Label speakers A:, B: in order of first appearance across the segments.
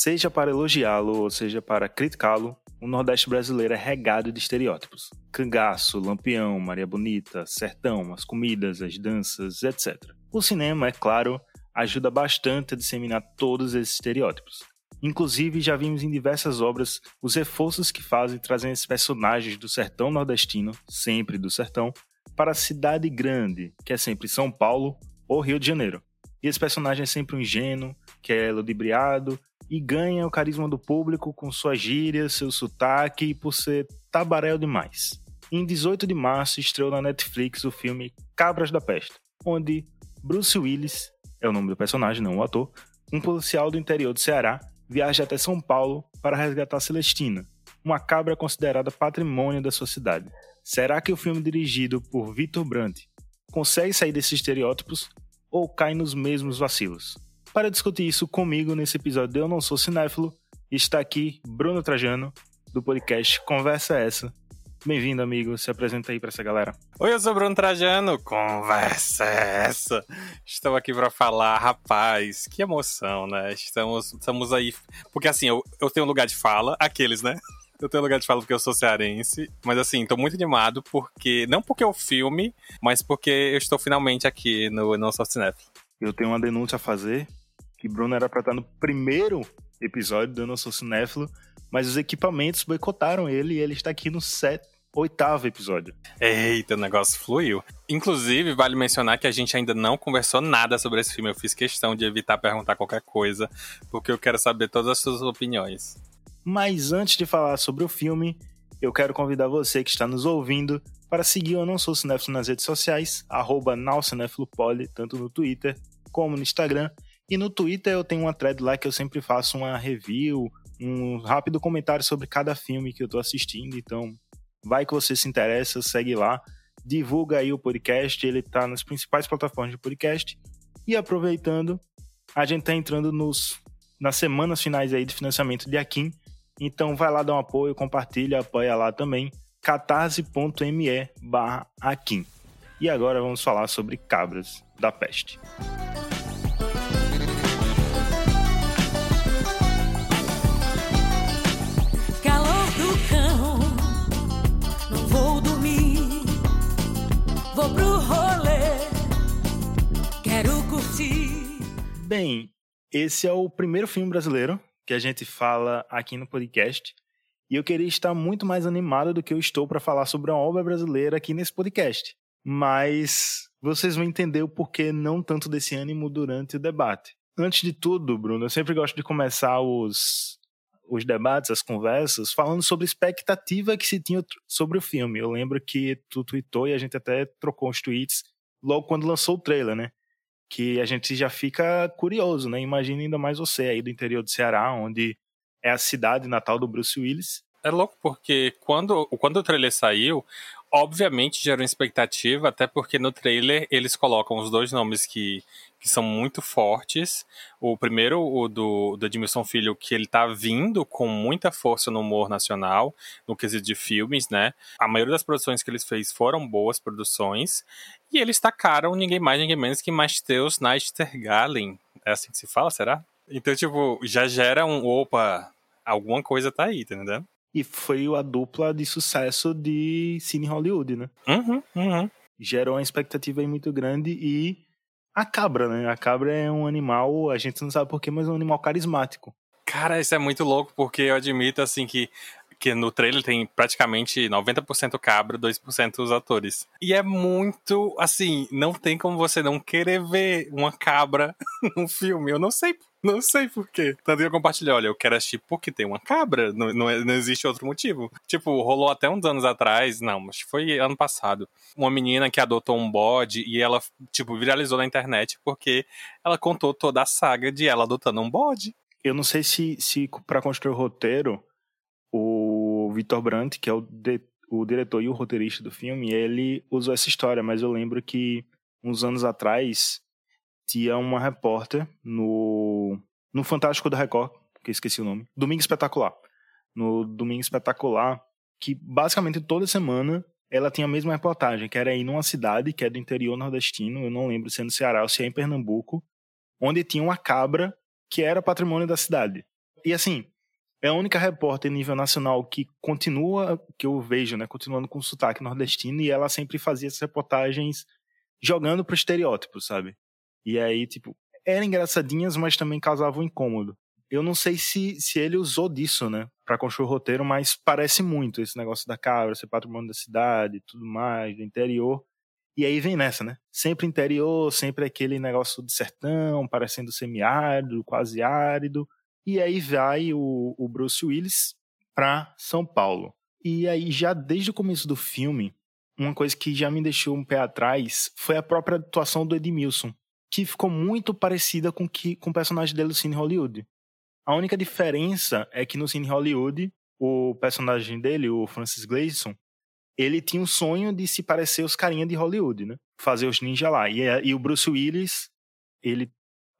A: Seja para elogiá-lo ou seja para criticá-lo, o Nordeste brasileiro é regado de estereótipos. Cangaço, Lampião, Maria Bonita, Sertão, as comidas, as danças, etc. O cinema, é claro, ajuda bastante a disseminar todos esses estereótipos. Inclusive, já vimos em diversas obras os reforços que fazem trazendo esses personagens do sertão nordestino, sempre do sertão, para a cidade grande, que é sempre São Paulo ou Rio de Janeiro. E esse personagem é sempre um ingênuo, que é ludibriado e ganha o carisma do público com suas gírias, seu sotaque e por ser tabaréu demais. Em 18 de março estreou na Netflix o filme Cabras da Peste, onde Bruce Willis, é o nome do personagem, não o ator, um policial do interior do Ceará, viaja até São Paulo para resgatar Celestina, uma cabra considerada patrimônio da sua cidade. Será que o filme dirigido por Victor Brandt consegue sair desses estereótipos ou cai nos mesmos vacilos? Para discutir isso comigo nesse episódio de Eu Não Sou Cinéfilo, está aqui Bruno Trajano, do podcast Conversa Essa. Bem-vindo, amigo. Se apresenta aí para essa galera.
B: Oi, eu sou Bruno Trajano. Conversa essa. Estou aqui para falar, rapaz. Que emoção, né? Estamos, estamos aí. Porque assim, eu, eu tenho um lugar de fala, aqueles, né? Eu tenho lugar de fala porque eu sou cearense, mas assim, tô muito animado porque, não porque é o filme, mas porque eu estou finalmente aqui no Não Sou Cinéfilo.
A: Eu tenho uma denúncia a fazer que Bruno era para estar no primeiro episódio do Eu Não Sou Cinéfilo, mas os equipamentos boicotaram ele e ele está aqui no set, oitavo episódio.
B: Eita, o negócio fluiu. Inclusive, vale mencionar que a gente ainda não conversou nada sobre esse filme. Eu fiz questão de evitar perguntar qualquer coisa, porque eu quero saber todas as suas opiniões.
A: Mas antes de falar sobre o filme, eu quero convidar você que está nos ouvindo para seguir o Eu Não Sou Cinéfilo nas redes sociais, arroba tanto no Twitter como no Instagram, e no Twitter eu tenho uma thread lá que eu sempre faço uma review, um rápido comentário sobre cada filme que eu tô assistindo. Então, vai que você se interessa, segue lá. Divulga aí o podcast, ele tá nas principais plataformas de podcast. E aproveitando, a gente tá entrando nos, nas semanas finais aí de financiamento de Akin. Então vai lá dar um apoio, compartilha, apoia lá também. catarse.me barra Akin. E agora vamos falar sobre Cabras da Peste. Bem, esse é o primeiro filme brasileiro que a gente fala aqui no podcast. E eu queria estar muito mais animado do que eu estou para falar sobre uma obra brasileira aqui nesse podcast. Mas vocês vão entender o porquê não tanto desse ânimo durante o debate. Antes de tudo, Bruno, eu sempre gosto de começar os, os debates, as conversas, falando sobre a expectativa que se tinha sobre o filme. Eu lembro que tu tweetou e a gente até trocou uns tweets logo quando lançou o trailer, né? Que a gente já fica curioso, né? Imagina ainda mais você aí do interior do Ceará, onde é a cidade natal do Bruce Willis.
B: É louco porque quando, quando o trailer saiu, obviamente gerou expectativa, até porque no trailer eles colocam os dois nomes que, que são muito fortes. O primeiro, o do, do Edmilson Filho, que ele tá vindo com muita força no humor nacional, no quesito de filmes, né? A maioria das produções que eles fez foram boas produções. E eles tacaram ninguém mais, ninguém menos que Matheus Neistergallen. É assim que se fala, será? Então, tipo, já gera um, opa, alguma coisa tá aí, tá?
A: E foi a dupla de sucesso de Cine Hollywood, né?
B: Uhum, uhum.
A: Gerou uma expectativa aí muito grande e a cabra, né? A cabra é um animal, a gente não sabe porquê, mas é um animal carismático.
B: Cara, isso é muito louco, porque eu admito, assim, que que no trailer tem praticamente 90% cabra, 2% os atores. E é muito, assim, não tem como você não querer ver uma cabra num filme. Eu não sei, não sei porquê. Tanto que eu compartilhei, olha, eu quero assistir porque tem uma cabra, não, não, não existe outro motivo. Tipo, rolou até uns anos atrás, não, mas foi ano passado, uma menina que adotou um bode e ela, tipo, viralizou na internet porque ela contou toda a saga de ela adotando um bode.
A: Eu não sei se, se para construir o roteiro o Vitor Brandt, que é o, de, o diretor e o roteirista do filme, ele usou essa história, mas eu lembro que uns anos atrás tinha uma repórter no, no Fantástico da Record, que eu esqueci o nome, Domingo Espetacular. No Domingo Espetacular, que basicamente toda semana ela tinha a mesma reportagem, que era ir numa cidade que é do interior nordestino, eu não lembro se é no Ceará ou se é em Pernambuco, onde tinha uma cabra que era patrimônio da cidade. E assim, é a única repórter nível nacional que continua, que eu vejo, né, continuando com sotaque nordestino, e ela sempre fazia essas reportagens jogando pro estereótipo, sabe? E aí, tipo, eram engraçadinhas, mas também causavam incômodo. Eu não sei se, se ele usou disso, né, pra construir o roteiro, mas parece muito esse negócio da cabra, ser patrimônio da cidade, tudo mais, do interior. E aí vem nessa, né? Sempre interior, sempre aquele negócio de sertão, parecendo semiárido, quase árido. E aí vai o, o Bruce Willis para São Paulo. E aí, já desde o começo do filme, uma coisa que já me deixou um pé atrás foi a própria atuação do Edmilson, que ficou muito parecida com, que, com o personagem dele no Cine Hollywood. A única diferença é que no Cine Hollywood, o personagem dele, o Francis Gleason, ele tinha um sonho de se parecer os carinha de Hollywood, né? Fazer os ninja lá. E, e o Bruce Willis, ele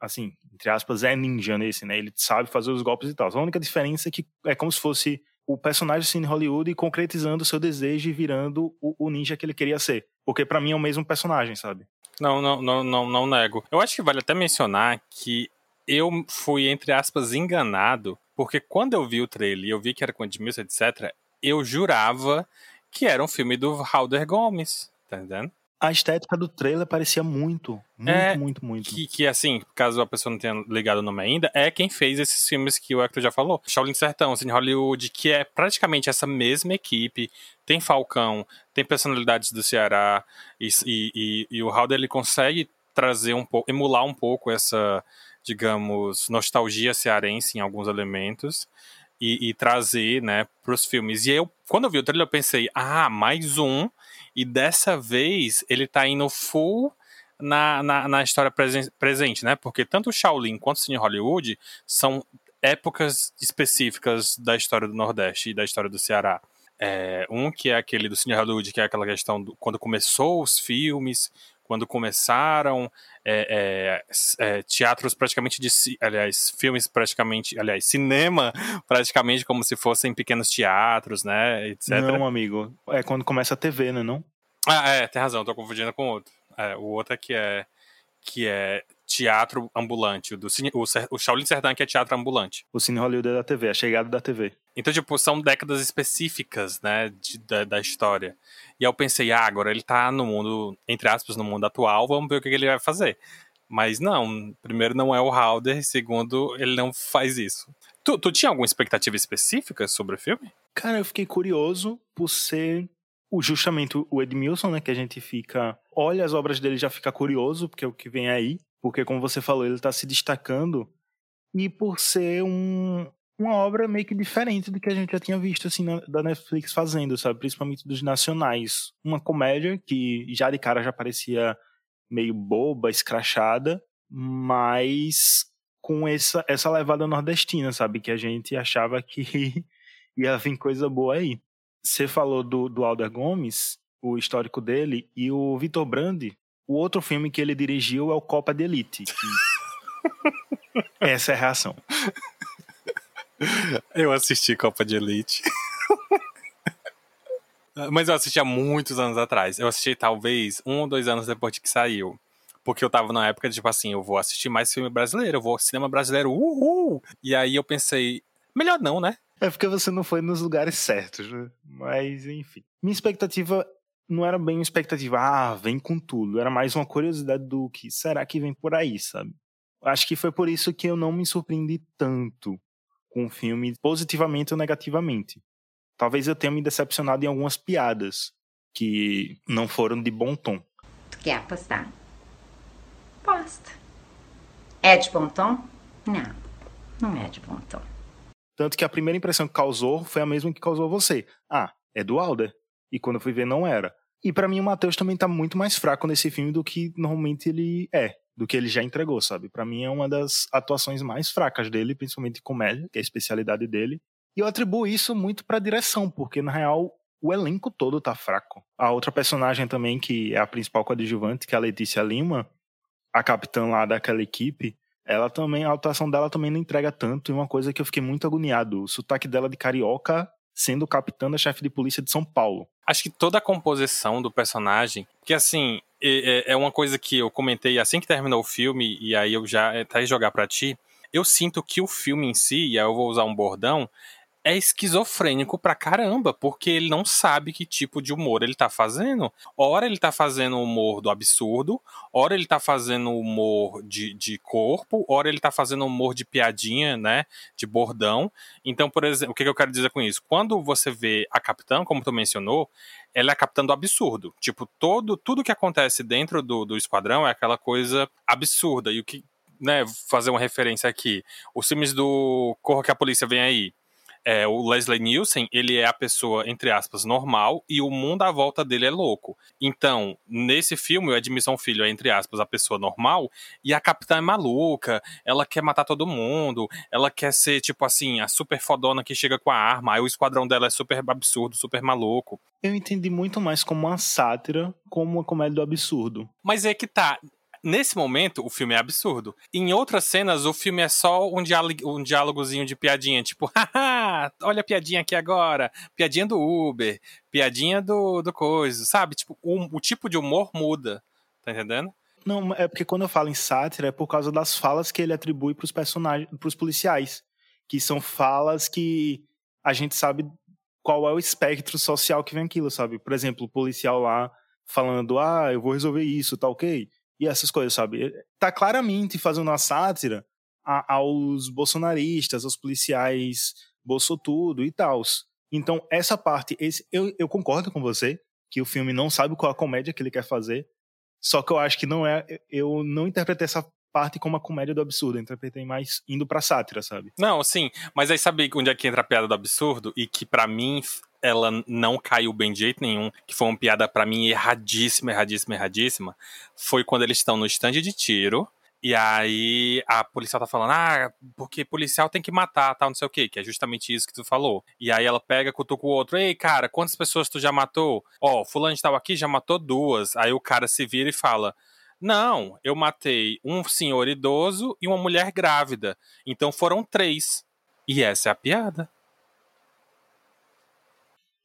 A: assim, entre aspas, é ninja nesse, né? Ele sabe fazer os golpes e tal. A única diferença é que é como se fosse o personagem Cine Hollywood concretizando o seu desejo e virando o, o ninja que ele queria ser. Porque para mim é o mesmo personagem, sabe?
B: Não, não, não, não, não nego. Eu acho que vale até mencionar que eu fui, entre aspas, enganado, porque quando eu vi o trailer e eu vi que era com Edmilson, etc., eu jurava que era um filme do Halder Gomes, tá entendendo?
A: A estética do trailer parecia muito, muito, é, muito, muito.
B: Que, que, assim, caso a pessoa não tenha ligado o nome ainda, é quem fez esses filmes que o Hector já falou. Shaolin Sertão, Cine Hollywood, que é praticamente essa mesma equipe. Tem Falcão, tem personalidades do Ceará, e, e, e o Halder ele consegue trazer um pouco, emular um pouco essa, digamos, nostalgia cearense em alguns elementos. E, e trazer, né, para os filmes. E eu, quando eu vi o trailer, eu pensei, ah, mais um e dessa vez ele tá indo full na, na, na história presen presente, né? Porque tanto o Shaolin quanto o Cine Hollywood são épocas específicas da história do Nordeste e da história do Ceará. É, um que é aquele do Cine Hollywood, que é aquela questão do, quando começou os filmes, quando começaram é, é, é, teatros praticamente de aliás filmes praticamente aliás cinema praticamente como se fossem pequenos teatros né etc
A: não amigo. É quando começa a TV né não?
B: Ah é tem razão tô confundindo com outro. É, o outro é que é que é teatro ambulante. O, do cine, o, o Shaolin Sertão que é teatro ambulante.
A: O Cine Hollywood é da TV, a chegada da TV.
B: Então, tipo, são décadas específicas, né, de, da, da, história. E aí eu pensei, ah, agora ele tá no mundo, entre aspas, no mundo atual, vamos ver o que ele vai fazer. Mas não, primeiro não é o Halder, segundo, ele não faz isso. Tu, tu tinha alguma expectativa específica sobre o filme?
A: Cara, eu fiquei curioso por ser o, justamente o Edmilson, né, que a gente fica, olha as obras dele já fica curioso, porque é o que vem aí, porque como você falou, ele está se destacando e por ser um, uma obra meio que diferente do que a gente já tinha visto assim na, da Netflix fazendo, sabe, principalmente dos nacionais, uma comédia que já de cara já parecia meio boba, escrachada, mas com essa essa levada nordestina, sabe, que a gente achava que ia vir coisa boa aí. Você falou do, do Alder Gomes, o histórico dele, e o Vitor Brandi, o outro filme que ele dirigiu é o Copa de Elite. Essa é a reação.
B: Eu assisti Copa de Elite. Mas eu assisti há muitos anos atrás. Eu assisti talvez um ou dois anos depois de que saiu. Porque eu tava na época de, tipo assim, eu vou assistir mais filme brasileiro, eu vou cinema brasileiro, uhul! E aí eu pensei, melhor não, né?
A: É porque você não foi nos lugares certos, né? Mas, enfim. Minha expectativa não era bem uma expectativa, ah, vem com tudo. Era mais uma curiosidade do que será que vem por aí, sabe? Acho que foi por isso que eu não me surpreendi tanto com o filme, positivamente ou negativamente. Talvez eu tenha me decepcionado em algumas piadas que não foram de bom tom.
C: Tu quer apostar? Aposta. É de bom tom? Não, não é de bom tom.
A: Tanto que a primeira impressão que causou foi a mesma que causou você. Ah, é do Alder. E quando eu fui ver, não era. E para mim o Matheus também tá muito mais fraco nesse filme do que normalmente ele é, do que ele já entregou, sabe? Para mim é uma das atuações mais fracas dele, principalmente em comédia, que é a especialidade dele. E eu atribuo isso muito pra direção, porque na real o elenco todo tá fraco. A outra personagem também, que é a principal coadjuvante, que é a Letícia Lima, a capitã lá daquela equipe, ela também, a atuação dela também não entrega tanto, e uma coisa que eu fiquei muito agoniado, o sotaque dela de carioca sendo capitã da chefe de polícia de São Paulo.
B: Acho que toda a composição do personagem, que assim, é, é, uma coisa que eu comentei assim que terminou o filme, e aí eu já até jogar para ti, eu sinto que o filme em si, e aí eu vou usar um bordão, é esquizofrênico pra caramba, porque ele não sabe que tipo de humor ele tá fazendo. Ora ele tá fazendo humor do absurdo, ora ele tá fazendo humor de, de corpo, ora ele tá fazendo humor de piadinha, né? De bordão. Então, por exemplo, o que, que eu quero dizer com isso? Quando você vê a capitã, como tu mencionou, ela é a capitã do absurdo. Tipo, todo, tudo que acontece dentro do, do esquadrão é aquela coisa absurda. E o que, né, fazer uma referência aqui. Os filmes do Corra que a Polícia Vem Aí é, o Leslie Nielsen, ele é a pessoa, entre aspas, normal e o mundo à volta dele é louco. Então, nesse filme, o Admissão Filho é, entre aspas, a pessoa normal e a capitã é maluca, ela quer matar todo mundo, ela quer ser, tipo assim, a super fodona que chega com a arma, aí o esquadrão dela é super absurdo, super maluco.
A: Eu entendi muito mais como uma sátira, como uma comédia do absurdo.
B: Mas é que tá, Nesse momento, o filme é absurdo. Em outras cenas, o filme é só um, diálogo, um diálogozinho de piadinha, tipo, haha, olha a piadinha aqui agora, piadinha do Uber, piadinha do, do coisa, sabe? Tipo, o, o tipo de humor muda, tá entendendo?
A: Não, é porque quando eu falo em sátira é por causa das falas que ele atribui pros personagens, pros policiais, que são falas que a gente sabe qual é o espectro social que vem aquilo, sabe? Por exemplo, o policial lá falando, ah, eu vou resolver isso, tá ok? E essas coisas, sabe? Tá claramente fazendo uma sátira a, aos bolsonaristas, aos policiais bolsotudo e tal. Então, essa parte, esse, eu, eu concordo com você que o filme não sabe qual a comédia que ele quer fazer, só que eu acho que não é. Eu não interpretei essa parte como a comédia do absurdo, eu interpretei mais indo pra sátira, sabe?
B: Não, sim, mas aí sabe onde é que entra a piada do absurdo? E que para mim ela não caiu bem de jeito nenhum, que foi uma piada para mim erradíssima, erradíssima, erradíssima, foi quando eles estão no estande de tiro. E aí a policial tá falando, ah, porque policial tem que matar, tal, não sei o que, que é justamente isso que tu falou. E aí ela pega, cutuca o outro, ei, cara, quantas pessoas tu já matou? Ó, oh, fulano de tal aqui já matou duas. Aí o cara se vira e fala, não, eu matei um senhor idoso e uma mulher grávida. Então foram três. E essa é a piada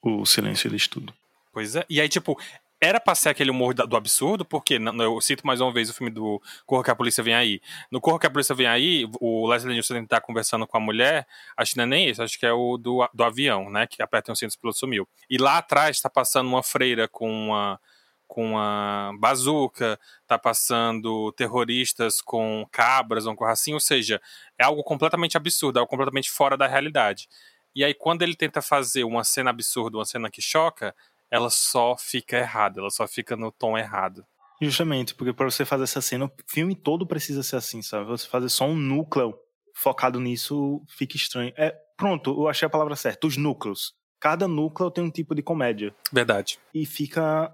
A: o silêncio de tudo.
B: Pois é. E aí, tipo, era pra ser aquele humor do absurdo, porque eu cito mais uma vez o filme do Corra que a Polícia Vem Aí. No Corra que a Polícia Vem Aí, o Leslie Nielsen tá conversando com a mulher, acho que não é nem esse, acho que é o do, do avião, né? Que aperta um cinto piloto sumiu. E lá atrás tá passando uma freira com uma com uma bazuca, tá passando terroristas com cabras, um coisa assim, ou seja, é algo completamente absurdo, é algo completamente fora da realidade. E aí, quando ele tenta fazer uma cena absurda, uma cena que choca, ela só fica errada, ela só fica no tom errado.
A: Justamente, porque para você fazer essa cena, o filme todo precisa ser assim, sabe? Você fazer só um núcleo focado nisso fica estranho. É, pronto, eu achei a palavra certa, os núcleos. Cada núcleo tem um tipo de comédia.
B: Verdade.
A: E fica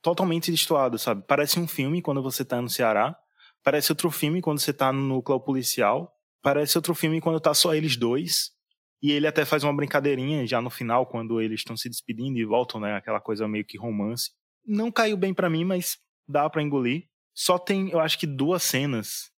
A: totalmente destoado, sabe? Parece um filme quando você tá no Ceará, parece outro filme quando você tá no núcleo policial, parece outro filme quando tá só eles dois, e ele até faz uma brincadeirinha já no final, quando eles estão se despedindo e voltam, né? Aquela coisa meio que romance. Não caiu bem para mim, mas dá para engolir. Só tem, eu acho que duas cenas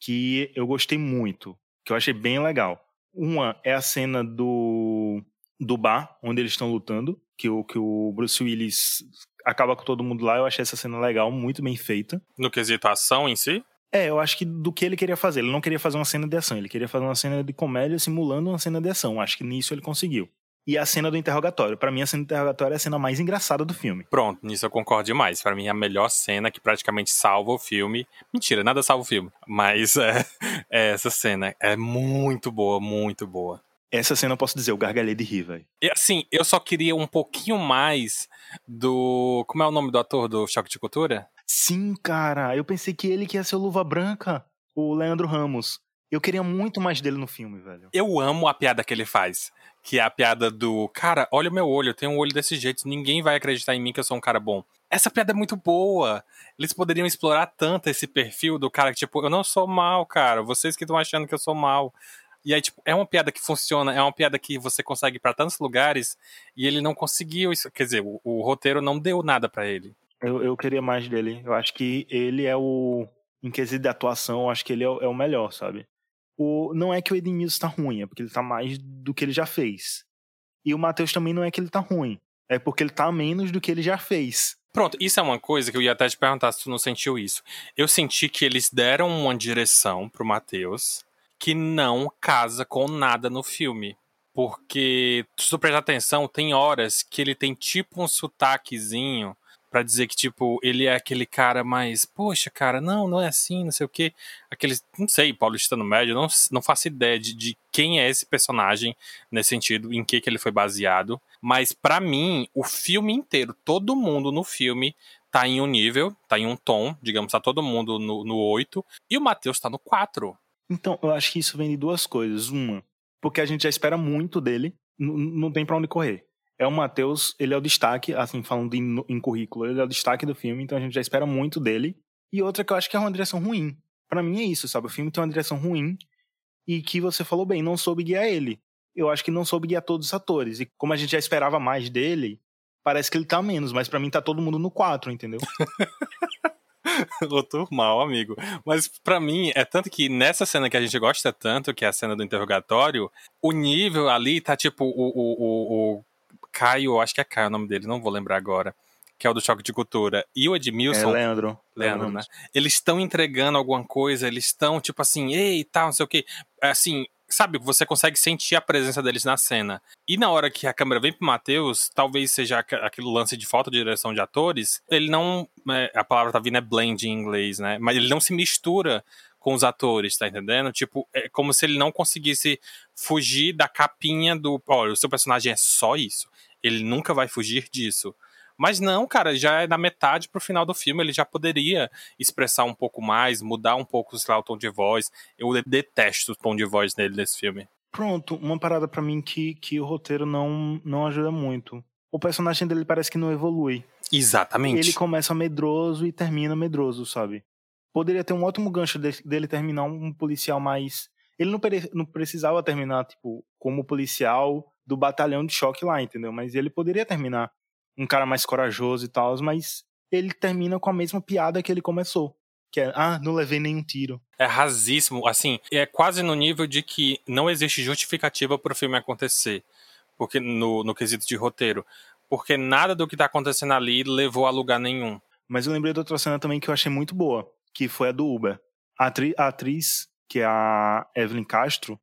A: que eu gostei muito, que eu achei bem legal. Uma é a cena do do bar, onde eles estão lutando, que o, que o Bruce Willis acaba com todo mundo lá. Eu achei essa cena legal, muito bem feita.
B: No quesito ação em si?
A: É, eu acho que do que ele queria fazer. Ele não queria fazer uma cena de ação, ele queria fazer uma cena de comédia simulando uma cena de ação. Acho que nisso ele conseguiu. E a cena do interrogatório. para mim, a cena do interrogatório é a cena mais engraçada do filme.
B: Pronto, nisso eu concordo demais. para mim, é a melhor cena que praticamente salva o filme. Mentira, nada salva o filme. Mas é, é essa cena é muito boa, muito boa.
A: Essa cena eu posso dizer, eu gargalhei de rir, velho.
B: E assim, eu só queria um pouquinho mais do. Como é o nome do ator do Choque de Cultura?
A: Sim, cara. Eu pensei que ele que ia ser o Luva Branca, o Leandro Ramos. Eu queria muito mais dele no filme, velho.
B: Eu amo a piada que ele faz. Que é a piada do cara, olha o meu olho, eu tenho um olho desse jeito, ninguém vai acreditar em mim que eu sou um cara bom. Essa piada é muito boa. Eles poderiam explorar tanto esse perfil do cara que, tipo, eu não sou mal, cara. Vocês que estão achando que eu sou mal. E aí, tipo, é uma piada que funciona, é uma piada que você consegue ir pra tantos lugares e ele não conseguiu isso. Quer dizer, o, o roteiro não deu nada para ele.
A: Eu, eu queria mais dele. Eu acho que ele é o. Em quesito de atuação, eu acho que ele é o, é o melhor, sabe? O, não é que o Edmilson tá ruim, é porque ele tá mais do que ele já fez. E o Matheus também não é que ele tá ruim. É porque ele tá menos do que ele já fez.
B: Pronto, isso é uma coisa que eu ia até te perguntar se tu não sentiu isso. Eu senti que eles deram uma direção pro Matheus que não casa com nada no filme. Porque, se tu prestar atenção, tem horas que ele tem tipo um sotaquezinho para dizer que, tipo, ele é aquele cara mais, poxa, cara, não, não é assim, não sei o quê. Aquele, não sei, paulistano médio, não, não faço ideia de, de quem é esse personagem nesse sentido, em que, que ele foi baseado. Mas, para mim, o filme inteiro, todo mundo no filme tá em um nível, tá em um tom, digamos, tá todo mundo no, no 8, e o Matheus tá no 4.
A: Então, eu acho que isso vem de duas coisas. Uma, porque a gente já espera muito dele, não tem para onde correr é o Matheus, ele é o destaque, assim, falando em, em, currículo, ele é o destaque do filme, então a gente já espera muito dele. E outra que eu acho que é uma direção ruim. para mim é isso, sabe? O filme tem uma direção ruim e que você falou bem, não soube guiar ele. Eu acho que não soube guiar todos os atores. E como a gente já esperava mais dele, parece que ele tá menos, mas para mim tá todo mundo no 4, entendeu?
B: Outro mal, amigo. Mas para mim, é tanto que nessa cena que a gente gosta tanto, que é a cena do interrogatório, o nível ali tá tipo o, o, o, o Caio, acho que é Caio o nome dele, não vou lembrar agora, que é o do Choque de Cultura, e o Edmilson.
A: É, Leandro.
B: Leandro, né? Eles estão entregando alguma coisa, eles estão tipo assim, ei, tal, não sei o quê. Assim, sabe, você consegue sentir a presença deles na cena. E na hora que a câmera vem pro Matheus, talvez seja aquele lance de falta de direção de atores, ele não. É, a palavra tá vindo é blend em inglês, né? Mas ele não se mistura com os atores, tá entendendo? Tipo, é como se ele não conseguisse fugir da capinha do. Olha, o seu personagem é só isso ele nunca vai fugir disso. Mas não, cara, já é na metade pro final do filme, ele já poderia expressar um pouco mais, mudar um pouco sei lá, o tom de voz. Eu detesto o tom de voz dele nesse filme.
A: Pronto, uma parada para mim que, que o roteiro não, não ajuda muito. O personagem dele parece que não evolui.
B: Exatamente.
A: Ele começa medroso e termina medroso, sabe? Poderia ter um ótimo gancho de, dele terminar um policial mais. Ele não, não precisava terminar, tipo, como policial do batalhão de choque lá, entendeu? Mas ele poderia terminar um cara mais corajoso e tal, mas ele termina com a mesma piada que ele começou. Que é, ah, não levei nenhum tiro.
B: É rasíssimo, assim, é quase no nível de que não existe justificativa para o filme acontecer, porque no, no quesito de roteiro, porque nada do que tá acontecendo ali levou a lugar nenhum.
A: Mas eu lembrei de outra cena também que eu achei muito boa, que foi a do Uber. A, atri a atriz, que é a Evelyn Castro,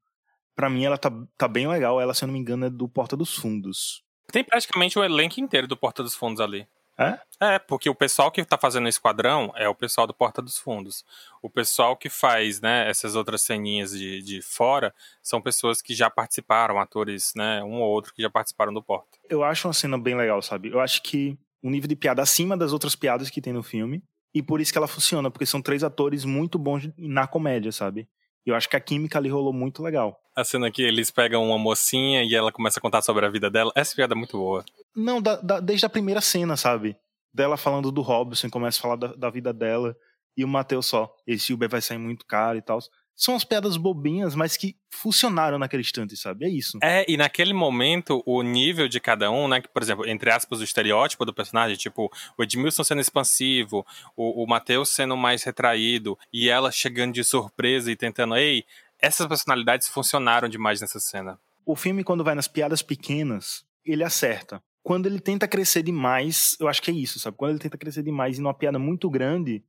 A: para mim ela tá, tá bem legal. Ela, se eu não me engano, é do Porta dos Fundos.
B: Tem praticamente o elenco inteiro do Porta dos Fundos ali.
A: É?
B: É, porque o pessoal que tá fazendo o esquadrão é o pessoal do Porta dos Fundos. O pessoal que faz, né, essas outras ceninhas de, de fora são pessoas que já participaram, atores, né, um ou outro que já participaram do Porta.
A: Eu acho uma cena bem legal, sabe? Eu acho que um nível de piada acima das outras piadas que tem no filme. E por isso que ela funciona, porque são três atores muito bons na comédia, sabe? E eu acho que a química ali rolou muito legal.
B: A cena que eles pegam uma mocinha e ela começa a contar sobre a vida dela, essa piada é muito boa.
A: Não, da, da, desde a primeira cena, sabe? Dela falando do Robson, começa a falar da, da vida dela. E o Matheus só, esse Uber vai sair muito caro e tal são as piadas bobinhas, mas que funcionaram naquele instante, sabe? É isso.
B: É, e naquele momento, o nível de cada um, né? Que, por exemplo, entre aspas, o estereótipo do personagem, tipo, o Edmilson sendo expansivo, o, o Matheus sendo mais retraído, e ela chegando de surpresa e tentando, ei, essas personalidades funcionaram demais nessa cena.
A: O filme, quando vai nas piadas pequenas, ele acerta. Quando ele tenta crescer demais, eu acho que é isso, sabe? Quando ele tenta crescer demais em uma piada muito grande,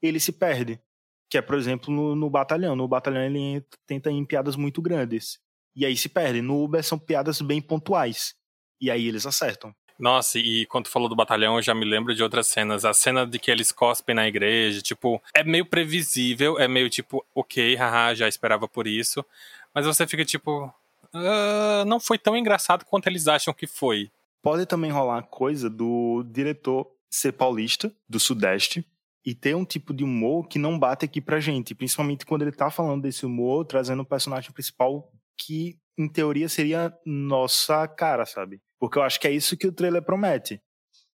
A: ele se perde. Que é, por exemplo, no, no Batalhão. No Batalhão ele tenta ir em piadas muito grandes. E aí se perde. No Uber são piadas bem pontuais. E aí eles acertam.
B: Nossa, e quando falou do batalhão, eu já me lembro de outras cenas. A cena de que eles cospem na igreja, tipo, é meio previsível, é meio tipo, ok, haha, já esperava por isso. Mas você fica tipo, uh, não foi tão engraçado quanto eles acham que foi.
A: Pode também rolar coisa do diretor ser paulista, do Sudeste, e ter um tipo de humor que não bate aqui pra gente, principalmente quando ele tá falando desse humor, trazendo o personagem principal que em teoria seria nossa cara, sabe? Porque eu acho que é isso que o trailer promete.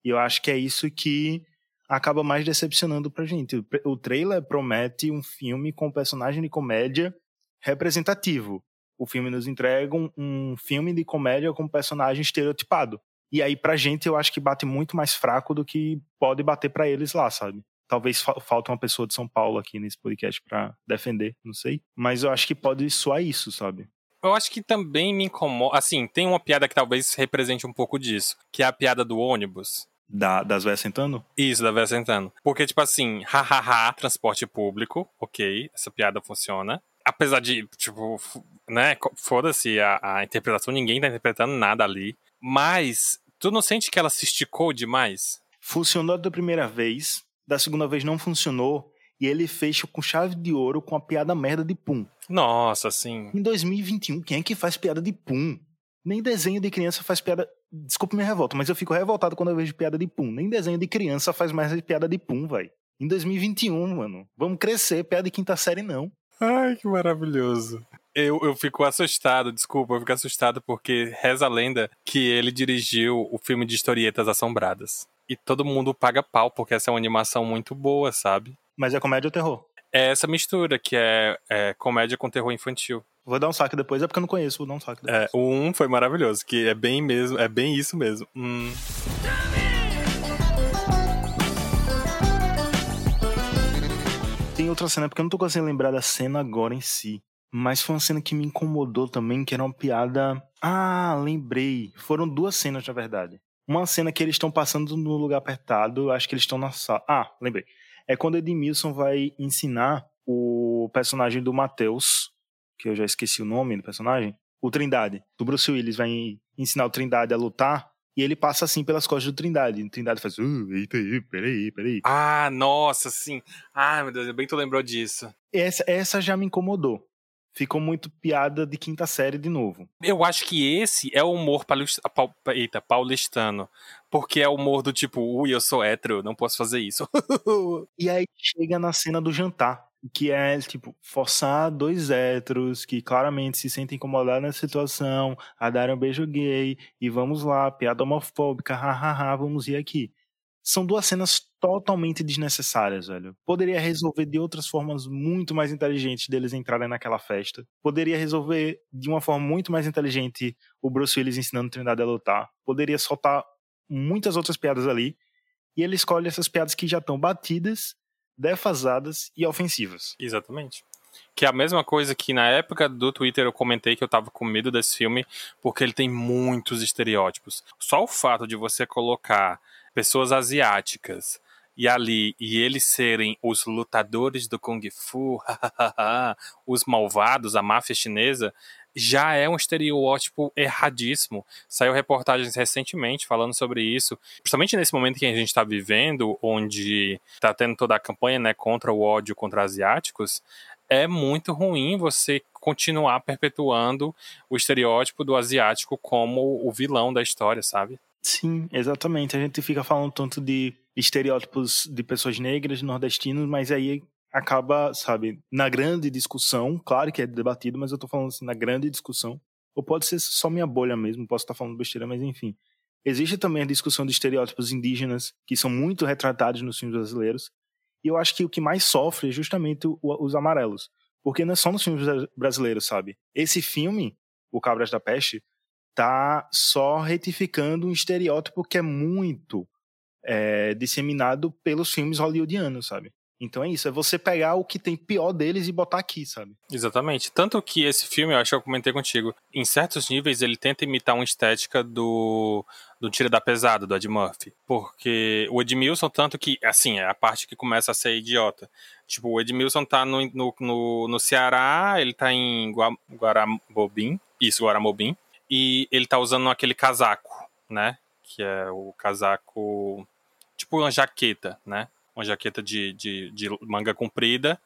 A: E eu acho que é isso que acaba mais decepcionando pra gente. O trailer promete um filme com personagem de comédia representativo. O filme nos entrega um, um filme de comédia com personagem estereotipado. E aí, pra gente, eu acho que bate muito mais fraco do que pode bater para eles lá, sabe? Talvez fa falte uma pessoa de São Paulo aqui nesse podcast para defender, não sei. Mas eu acho que pode soar isso, sabe?
B: Eu acho que também me incomoda. Assim, tem uma piada que talvez represente um pouco disso, que é a piada do ônibus.
A: Da, das véias sentando?
B: Isso, da véia sentando. Porque, tipo assim, hahaha, transporte público, ok, essa piada funciona. apesar de, tipo, né, foda-se a, a interpretação, ninguém tá interpretando nada ali. Mas, tu não sente que ela se esticou demais?
A: Funcionou da primeira vez, da segunda vez não funcionou, e ele fecha com chave de ouro com a piada merda de Pum.
B: Nossa, sim.
A: Em 2021, quem é que faz piada de Pum? Nem desenho de criança faz piada. Desculpa minha revolta, mas eu fico revoltado quando eu vejo piada de Pum. Nem desenho de criança faz mais piada de Pum, vai. Em 2021, mano. Vamos crescer, piada de quinta série não.
B: Ai, que maravilhoso. Eu, eu fico assustado, desculpa, eu fico assustado porque reza a lenda que ele dirigiu o filme de historietas assombradas. E todo mundo paga pau, porque essa é uma animação muito boa, sabe?
A: Mas é comédia ou terror?
B: É essa mistura, que é, é comédia com terror infantil.
A: Vou dar um saque depois, é porque eu não conheço, vou dar um saque depois.
B: É, o 1 um foi maravilhoso, que é bem mesmo, é bem isso mesmo. Hum.
A: Tem outra cena, porque eu não tô conseguindo lembrar da cena agora em si. Mas foi uma cena que me incomodou também, que era uma piada. Ah, lembrei. Foram duas cenas, na verdade. Uma cena que eles estão passando no lugar apertado, acho que eles estão na sala. Ah, lembrei. É quando Edmilson vai ensinar o personagem do Matheus, que eu já esqueci o nome do personagem, o Trindade. Do Bruce Willis vai ensinar o Trindade a lutar e ele passa assim pelas costas do Trindade. E o Trindade faz, uh, eita aí, peraí, peraí.
B: Ah, nossa, sim. Ah, meu Deus, bem tu lembrou disso.
A: Essa, essa já me incomodou. Ficou muito piada de quinta série de novo.
B: Eu acho que esse é o humor eita, paulistano. Porque é o humor do tipo, ui, eu sou hétero, não posso fazer isso.
A: e aí chega na cena do jantar que é, tipo, forçar dois héteros que claramente se sentem incomodados nessa situação a dar um beijo gay e vamos lá, piada homofóbica, hahaha, vamos ir aqui. São duas cenas totalmente desnecessárias, velho. Poderia resolver de outras formas muito mais inteligentes deles entrarem naquela festa. Poderia resolver de uma forma muito mais inteligente o Bruce Willis ensinando Trindade a lutar. Poderia soltar muitas outras piadas ali. E ele escolhe essas piadas que já estão batidas defasadas e ofensivas.
B: Exatamente. Que é a mesma coisa que na época do Twitter eu comentei que eu tava com medo desse filme, porque ele tem muitos estereótipos. Só o fato de você colocar pessoas asiáticas e ali e eles serem os lutadores do kung fu, os malvados, a máfia chinesa, já é um estereótipo erradíssimo. Saiu reportagens recentemente falando sobre isso, principalmente nesse momento que a gente está vivendo, onde está tendo toda a campanha né, contra o ódio contra asiáticos. É muito ruim você continuar perpetuando o estereótipo do asiático como o vilão da história, sabe?
A: Sim, exatamente. A gente fica falando tanto de estereótipos de pessoas negras, nordestinos, mas aí acaba, sabe, na grande discussão, claro que é debatido, mas eu tô falando assim, na grande discussão, ou pode ser só minha bolha mesmo, posso estar falando besteira, mas enfim. Existe também a discussão de estereótipos indígenas, que são muito retratados nos filmes brasileiros, e eu acho que o que mais sofre é justamente os amarelos, porque não é só nos filmes brasileiros, sabe? Esse filme, O Cabras da Peste, tá só retificando um estereótipo que é muito é, disseminado pelos filmes hollywoodianos, sabe? Então é isso, é você pegar o que tem pior deles e botar aqui, sabe?
B: Exatamente. Tanto que esse filme, eu acho que eu comentei contigo, em certos níveis ele tenta imitar uma estética do, do Tira da Pesada, do Ed Murphy. Porque o Edmilson, tanto que, assim, é a parte que começa a ser idiota. Tipo, o Edmilson tá no, no, no, no Ceará, ele tá em Gua, Guaramobim, isso, Guaramobim, e ele tá usando aquele casaco, né? Que é o casaco, tipo uma jaqueta, né? uma jaqueta de, de, de manga comprida,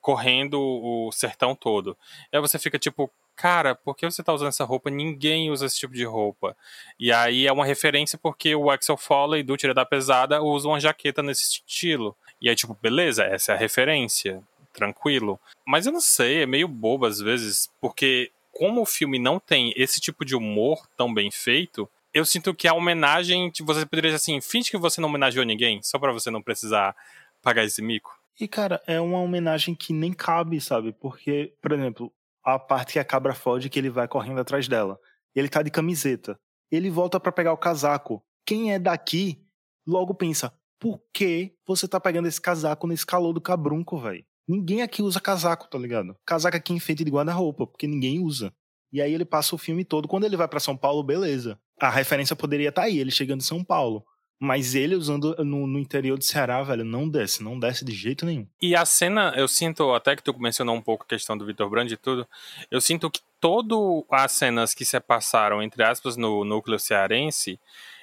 B: correndo o sertão todo. Aí você fica tipo, cara, por que você tá usando essa roupa? Ninguém usa esse tipo de roupa. E aí é uma referência porque o Axel Foley do Tira da Pesada usa uma jaqueta nesse estilo. E aí, tipo, beleza, essa é a referência. Tranquilo. Mas eu não sei, é meio bobo às vezes, porque como o filme não tem esse tipo de humor tão bem feito, eu sinto que a homenagem, você poderia dizer assim, finge que você não homenageou ninguém, só para você não precisar pagar esse mico.
A: E, cara, é uma homenagem que nem cabe, sabe? Porque, por exemplo, a parte que a cabra foge que ele vai correndo atrás dela. Ele tá de camiseta. Ele volta para pegar o casaco. Quem é daqui logo pensa, por que você tá pegando esse casaco nesse calor do cabrunco, velho? Ninguém aqui usa casaco, tá ligado? Casaco aqui enfeite de guarda-roupa, porque ninguém usa. E aí ele passa o filme todo. Quando ele vai para São Paulo, beleza. A referência poderia estar tá aí, ele chegando em São Paulo. Mas ele usando no, no, interior do Ceará, velho, não desce, não desce de jeito nenhum.
B: E a cena, eu sinto, até que tu mencionou um pouco a questão do Vitor Brand e tudo, eu sinto que todo as cenas que se passaram, entre aspas, no núcleo cearense,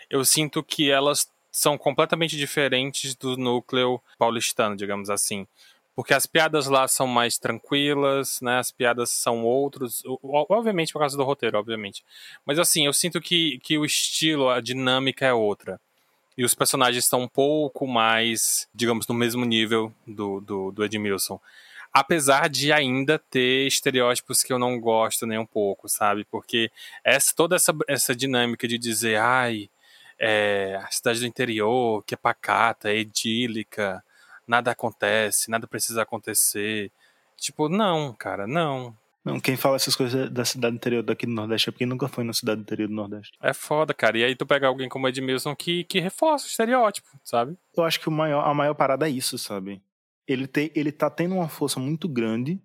B: eu sinto que elas são completamente diferentes do núcleo paulistano, digamos assim. Porque as piadas lá são mais tranquilas, né? As piadas são outros. Obviamente por causa do roteiro, obviamente. Mas assim, eu sinto que, que o estilo, a dinâmica é outra. E os personagens estão um pouco mais, digamos, no mesmo nível do, do, do Edmilson. Apesar de ainda ter estereótipos que eu não gosto nem um pouco, sabe? Porque essa, toda essa, essa dinâmica de dizer, ai, é, a cidade do interior, que é pacata, é idílica, nada acontece, nada precisa acontecer. Tipo, não, cara, não.
A: Não, quem fala essas coisas da cidade interior daqui do Nordeste é porque nunca foi na cidade interior do Nordeste.
B: É foda, cara. E aí tu pega alguém como Edmilson que, que reforça o estereótipo, sabe?
A: Eu acho que o maior, a maior parada é isso, sabe? Ele, tem, ele tá tendo uma força muito grande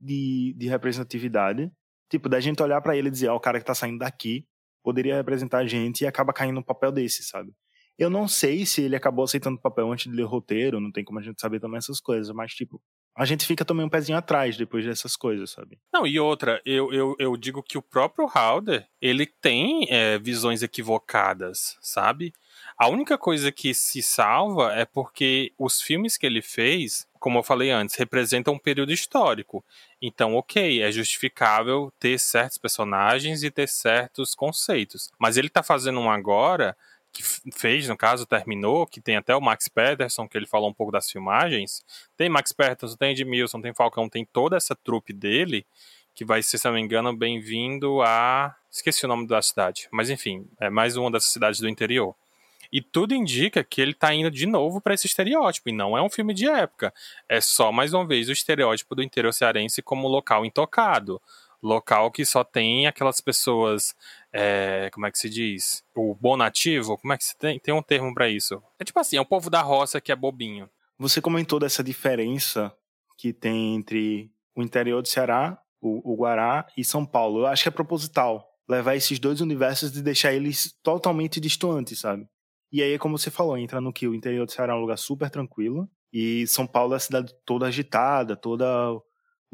A: de, de representatividade. Tipo, da gente olhar para ele e dizer, ó, oh, o cara que tá saindo daqui poderia representar a gente e acaba caindo um papel desse, sabe? Eu não sei se ele acabou aceitando o papel antes de ler o roteiro, não tem como a gente saber também essas coisas, mas, tipo, a gente fica também um pezinho atrás depois dessas coisas, sabe?
B: Não, e outra, eu, eu, eu digo que o próprio Halder, ele tem é, visões equivocadas, sabe? A única coisa que se salva é porque os filmes que ele fez, como eu falei antes, representam um período histórico. Então, ok, é justificável ter certos personagens e ter certos conceitos. Mas ele tá fazendo um agora que fez, no caso, terminou, que tem até o Max Peterson, que ele falou um pouco das filmagens. Tem Max Peterson, tem Edmilson, tem Falcão, tem toda essa trupe dele, que vai ser, se não me engano, bem-vindo a. Esqueci o nome da cidade, mas enfim, é mais uma das cidades do interior. E tudo indica que ele tá indo de novo para esse estereótipo, e não é um filme de época. É só, mais uma vez, o estereótipo do interior cearense como local intocado local que só tem aquelas pessoas, é, como é que se diz? O bom nativo, como é que se tem? Tem um termo para isso. É tipo assim, é o povo da roça que é bobinho.
A: Você comentou dessa diferença que tem entre o interior do Ceará, o, o Guará e São Paulo. Eu acho que é proposital levar esses dois universos e deixar eles totalmente distantes, sabe? E aí, como você falou, entra no que o interior do Ceará é um lugar super tranquilo e São Paulo é a cidade toda agitada, toda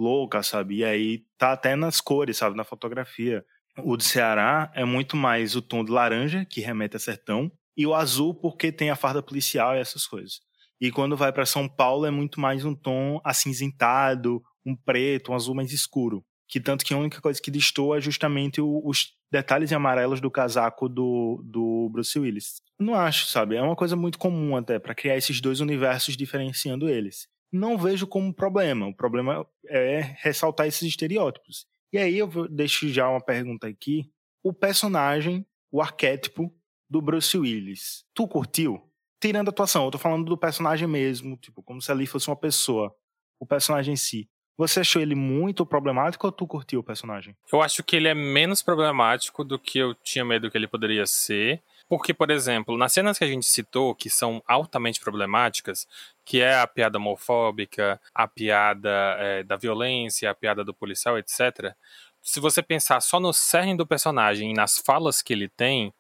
A: louca, sabe? E aí tá até nas cores, sabe? Na fotografia. O de Ceará é muito mais o tom de laranja, que remete a sertão, e o azul porque tem a farda policial e essas coisas. E quando vai para São Paulo é muito mais um tom acinzentado, um preto, um azul mais escuro. Que tanto que a única coisa que destoa é justamente o, os detalhes amarelos do casaco do, do Bruce Willis. Não acho, sabe? É uma coisa muito comum até para criar esses dois universos diferenciando eles não vejo como problema. O problema é ressaltar esses estereótipos. E aí eu deixo já uma pergunta aqui. O personagem, o arquétipo do Bruce Willis, tu curtiu? Tirando a atuação, eu tô falando do personagem mesmo, tipo, como se ali fosse uma pessoa. O personagem em si. Você achou ele muito problemático ou tu curtiu o personagem?
B: Eu acho que ele é menos problemático do que eu tinha medo que ele poderia ser. Porque, por exemplo, nas cenas que a gente citou, que são altamente problemáticas, que é a piada homofóbica, a piada é, da violência, a piada do policial, etc. Se você pensar só no cerne do personagem e nas falas que ele tem,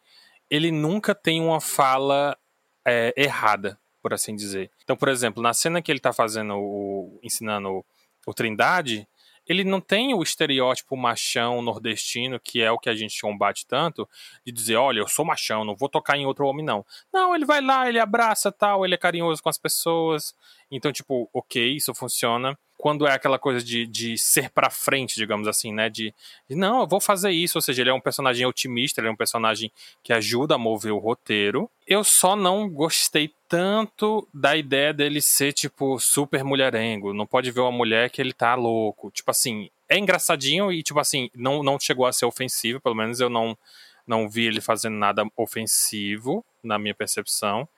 B: ele nunca tem uma fala é, errada, por assim dizer. Então, por exemplo, na cena que ele está fazendo, o, ensinando o Trindade, ele não tem o estereótipo machão nordestino, que é o que a gente combate tanto, de dizer, olha, eu sou machão, não vou tocar em outro homem, não. Não, ele vai lá, ele abraça tal, ele é carinhoso com as pessoas. Então, tipo, ok, isso funciona quando é aquela coisa de, de ser pra frente, digamos assim, né? De, de, não, eu vou fazer isso. Ou seja, ele é um personagem otimista, ele é um personagem que ajuda a mover o roteiro. Eu só não gostei tanto da ideia dele ser, tipo, super mulherengo. Não pode ver uma mulher que ele tá louco. Tipo assim, é engraçadinho e, tipo assim, não, não chegou a ser ofensivo. Pelo menos eu não, não vi ele fazendo nada ofensivo, na minha percepção.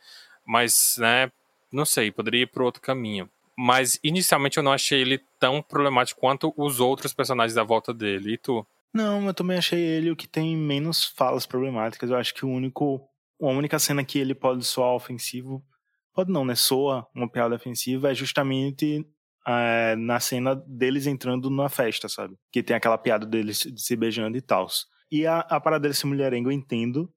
B: Mas, né, não sei, poderia ir por outro caminho mas inicialmente eu não achei ele tão problemático quanto os outros personagens da volta dele. E tu?
A: Não, eu também achei ele o que tem menos falas problemáticas. Eu acho que o único, a única cena que ele pode soar ofensivo, pode não, né? Soa uma piada ofensiva é justamente é, na cena deles entrando na festa, sabe? Que tem aquela piada deles se beijando e tal. E a, a parada dele ser mulherengo eu entendo,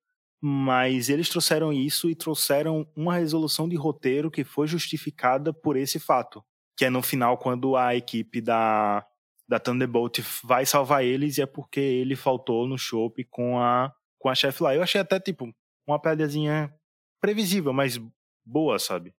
A: mas eles trouxeram isso e trouxeram uma resolução de roteiro que foi justificada por esse fato. Que é no final, quando a equipe da, da Thunderbolt vai salvar eles e é porque ele faltou no show com a, com a chefe lá. Eu achei até, tipo, uma piadazinha previsível, mas boa, sabe?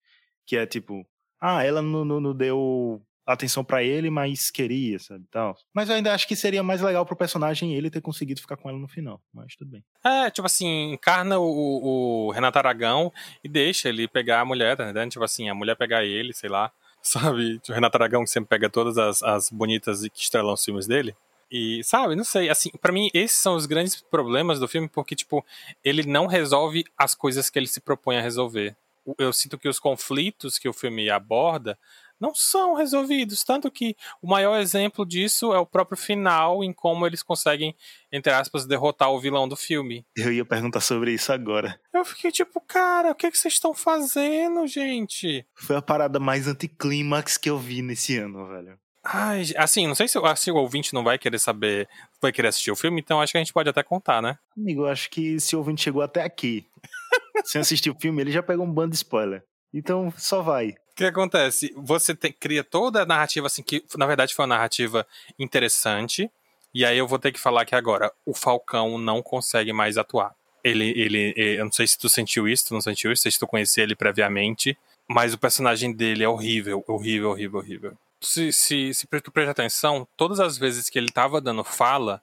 A: Que é tipo, ah, ela não, não, não deu atenção para ele, mas queria, sabe, tal. Mas eu ainda acho que seria mais legal pro personagem ele ter conseguido ficar com ela no final, mas tudo bem.
B: É, tipo assim, encarna o, o Renato Aragão e deixa ele pegar a mulher, tá entendendo? Tipo assim, a mulher pegar ele, sei lá, sabe? O Renato Aragão que sempre pega todas as, as bonitas e que estrelam os filmes dele. E, sabe, não sei, assim, para mim esses são os grandes problemas do filme, porque, tipo, ele não resolve as coisas que ele se propõe a resolver. Eu sinto que os conflitos que o filme aborda não são resolvidos. Tanto que o maior exemplo disso é o próprio final, em como eles conseguem, entre aspas, derrotar o vilão do filme.
A: Eu ia perguntar sobre isso agora.
B: Eu fiquei tipo, cara, o que, é que vocês estão fazendo, gente?
A: Foi a parada mais anticlímax que eu vi nesse ano, velho.
B: Ai, assim, não sei se assim, o ouvinte não vai querer saber, vai querer assistir o filme, então acho que a gente pode até contar, né?
A: Amigo, eu acho que se o ouvinte chegou até aqui, sem assistir o filme, ele já pegou um bando de spoiler. Então, só vai.
B: Que acontece? Você te, cria toda a narrativa, assim, que na verdade foi uma narrativa interessante. E aí eu vou ter que falar que agora o Falcão não consegue mais atuar. Ele, ele, eu não sei se tu sentiu isso, tu não sentiu isso, se tu conhecia ele previamente, mas o personagem dele é horrível, horrível, horrível, horrível. Se, se, se tu prestar atenção, todas as vezes que ele tava dando fala,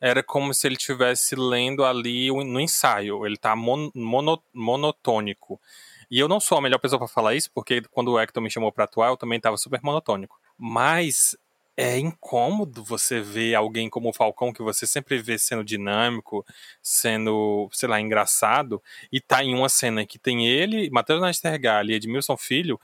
B: era como se ele estivesse lendo ali no ensaio. Ele tá mon, mono, monotônico. E eu não sou a melhor pessoa para falar isso, porque quando o Hector me chamou para atuar, eu também estava super monotônico. Mas é incômodo você ver alguém como o Falcão, que você sempre vê sendo dinâmico, sendo, sei lá, engraçado, e tá em uma cena que tem ele, Matheus Nastergalli e Edmilson Filho,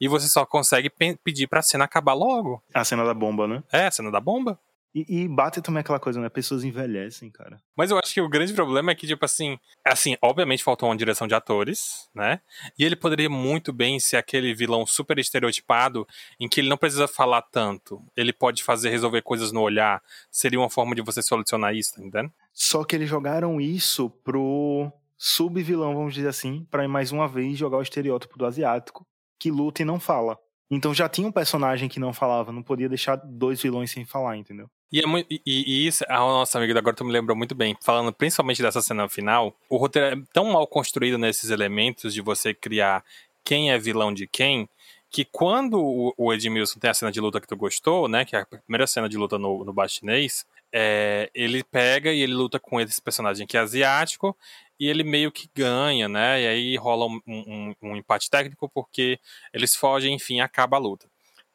B: e você só consegue pedir pra cena acabar logo.
A: A cena da bomba, né?
B: É, a cena da bomba.
A: E, e, bate também aquela coisa, né? Pessoas envelhecem, cara.
B: Mas eu acho que o grande problema é que, tipo assim, assim, obviamente faltou uma direção de atores, né? E ele poderia muito bem ser aquele vilão super estereotipado, em que ele não precisa falar tanto. Ele pode fazer, resolver coisas no olhar. Seria uma forma de você solucionar isso, tá entendendo?
A: Só que eles jogaram isso pro sub-vilão, vamos dizer assim, para mais uma vez jogar o estereótipo do asiático, que luta e não fala. Então já tinha um personagem que não falava, não podia deixar dois vilões sem falar, entendeu?
B: E, é muito, e, e, isso, a nossa amiga agora tu me lembrou muito bem, falando principalmente dessa cena final, o roteiro é tão mal construído nesses elementos de você criar quem é vilão de quem, que quando o, o Edmilson tem a cena de luta que tu gostou, né, que é a primeira cena de luta no, no Bastinês, é, ele pega e ele luta com esse personagem que é asiático, e ele meio que ganha, né? E aí rola um, um, um empate técnico porque eles fogem, enfim, acaba a luta.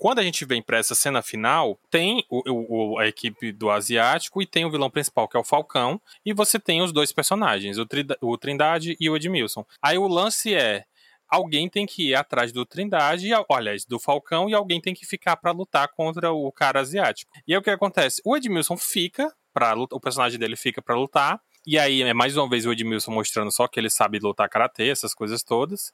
B: Quando a gente vem para essa cena final, tem o, o, a equipe do Asiático e tem o vilão principal, que é o Falcão, e você tem os dois personagens, o, Tri, o Trindade e o Edmilson. Aí o lance é: alguém tem que ir atrás do Trindade, olha, do Falcão, e alguém tem que ficar para lutar contra o cara asiático. E aí o que acontece? O Edmilson fica, pra, o personagem dele fica para lutar, e aí é mais uma vez o Edmilson mostrando só que ele sabe lutar karatê, essas coisas todas.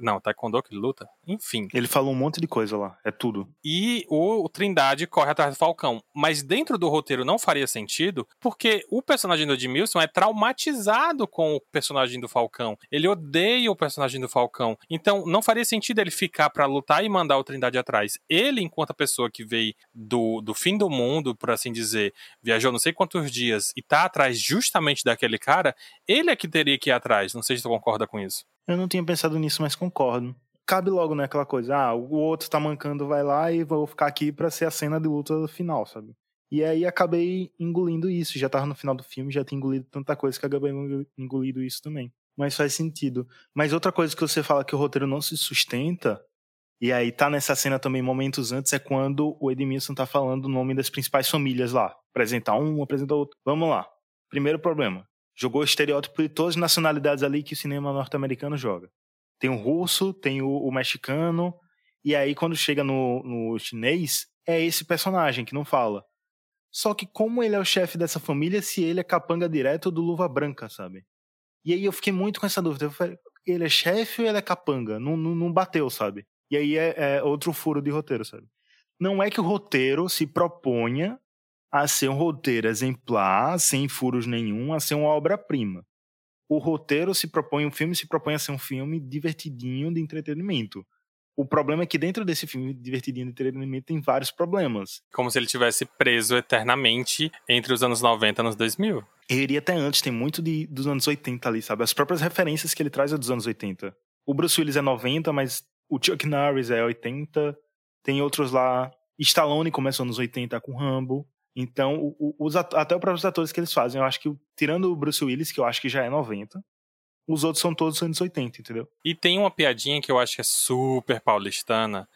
B: Não, taekwondo que ele luta. Enfim.
A: Ele falou um monte de coisa lá. É tudo.
B: E o, o, Trindade corre atrás do Falcão. Mas dentro do roteiro não faria sentido, porque o personagem do Edmilson é traumatizado com o personagem do Falcão. Ele odeia o personagem do Falcão. Então não faria sentido ele ficar para lutar e mandar o Trindade atrás. Ele, enquanto a pessoa que veio do, do fim do mundo, por assim dizer, viajou não sei quantos dias e tá atrás justamente daquele cara, ele é que teria que ir atrás. Não sei se tu concorda com isso.
A: Eu não tinha pensado nisso, mas concordo. Cabe logo, né, aquela coisa, ah, o outro tá mancando, vai lá e vou ficar aqui pra ser a cena de luta final, sabe? E aí acabei engolindo isso, já tava no final do filme, já tinha engolido tanta coisa que acabei engolindo isso também. Mas faz sentido. Mas outra coisa que você fala que o roteiro não se sustenta, e aí tá nessa cena também momentos antes, é quando o Edmilson tá falando o nome das principais famílias lá. Apresentar um, apresentar outro. Vamos lá. Primeiro problema jogou estereótipo de todas as nacionalidades ali que o cinema norte-americano joga. Tem o russo, tem o, o, mexicano, e aí quando chega no, no chinês, é esse personagem que não fala. Só que como ele é o chefe dessa família, se ele é capanga direto do Luva Branca, sabe? E aí eu fiquei muito com essa dúvida. Eu falei, ele é chefe ou ele é capanga? Não, não, não bateu, sabe? E aí é, é outro furo de roteiro, sabe? Não é que o roteiro se proponha a ser um roteiro exemplar, sem furos nenhum, a ser uma obra-prima. o roteiro se propõe, o filme se propõe a ser um filme divertidinho de entretenimento. O problema é que dentro desse filme divertidinho de entretenimento tem vários problemas.
B: Como se ele tivesse preso eternamente entre os anos 90 e os 2000.
A: Eu iria até antes, tem muito de, dos anos 80 ali, sabe? As próprias referências que ele traz é dos anos 80. O Bruce Willis é 90, mas o Chuck Norris é 80. Tem outros lá. Stallone começou nos 80 com Rambo. Então, os, até os próprios atores que eles fazem, eu acho que, tirando o Bruce Willis, que eu acho que já é 90, os outros são todos anos 80, entendeu?
B: E tem uma piadinha que eu acho que é super paulistana,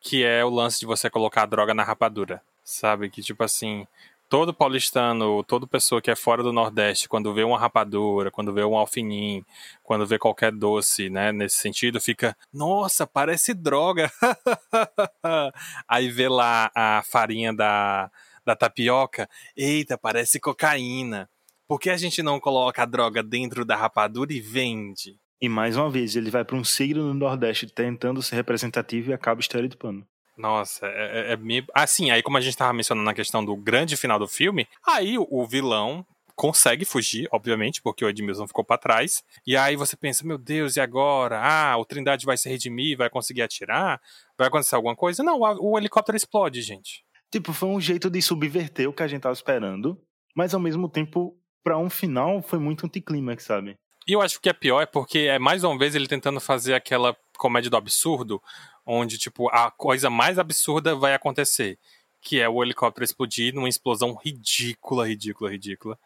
B: que é o lance de você colocar a droga na rapadura. Sabe? Que tipo assim, todo paulistano, toda pessoa que é fora do Nordeste, quando vê uma rapadura, quando vê um alfinim, quando vê qualquer doce, né, nesse sentido, fica, nossa, parece droga. Aí vê lá a farinha da, da tapioca, eita, parece cocaína. Por que a gente não coloca a droga dentro da rapadura e vende?
A: E mais uma vez, ele vai para um signo no Nordeste tentando ser representativo e acaba estereotipando.
B: Nossa, é, é, é meio... Assim, aí como a gente estava mencionando na questão do grande final do filme, aí o, vilão consegue fugir, obviamente, porque o Edmilson ficou para trás. E aí você pensa, meu Deus, e agora? Ah, o Trindade vai se redimir, vai conseguir atirar? Vai acontecer alguma coisa? Não, o helicóptero explode, gente.
A: Tipo, foi um jeito de subverter o que a gente tava esperando, mas ao mesmo tempo para um final foi muito anticlímax, sabe?
B: E eu acho que é pior é porque é mais uma vez ele tentando fazer aquela comédia do absurdo, onde tipo a coisa mais absurda vai acontecer, que é o helicóptero explodir numa explosão ridícula, ridícula, ridícula,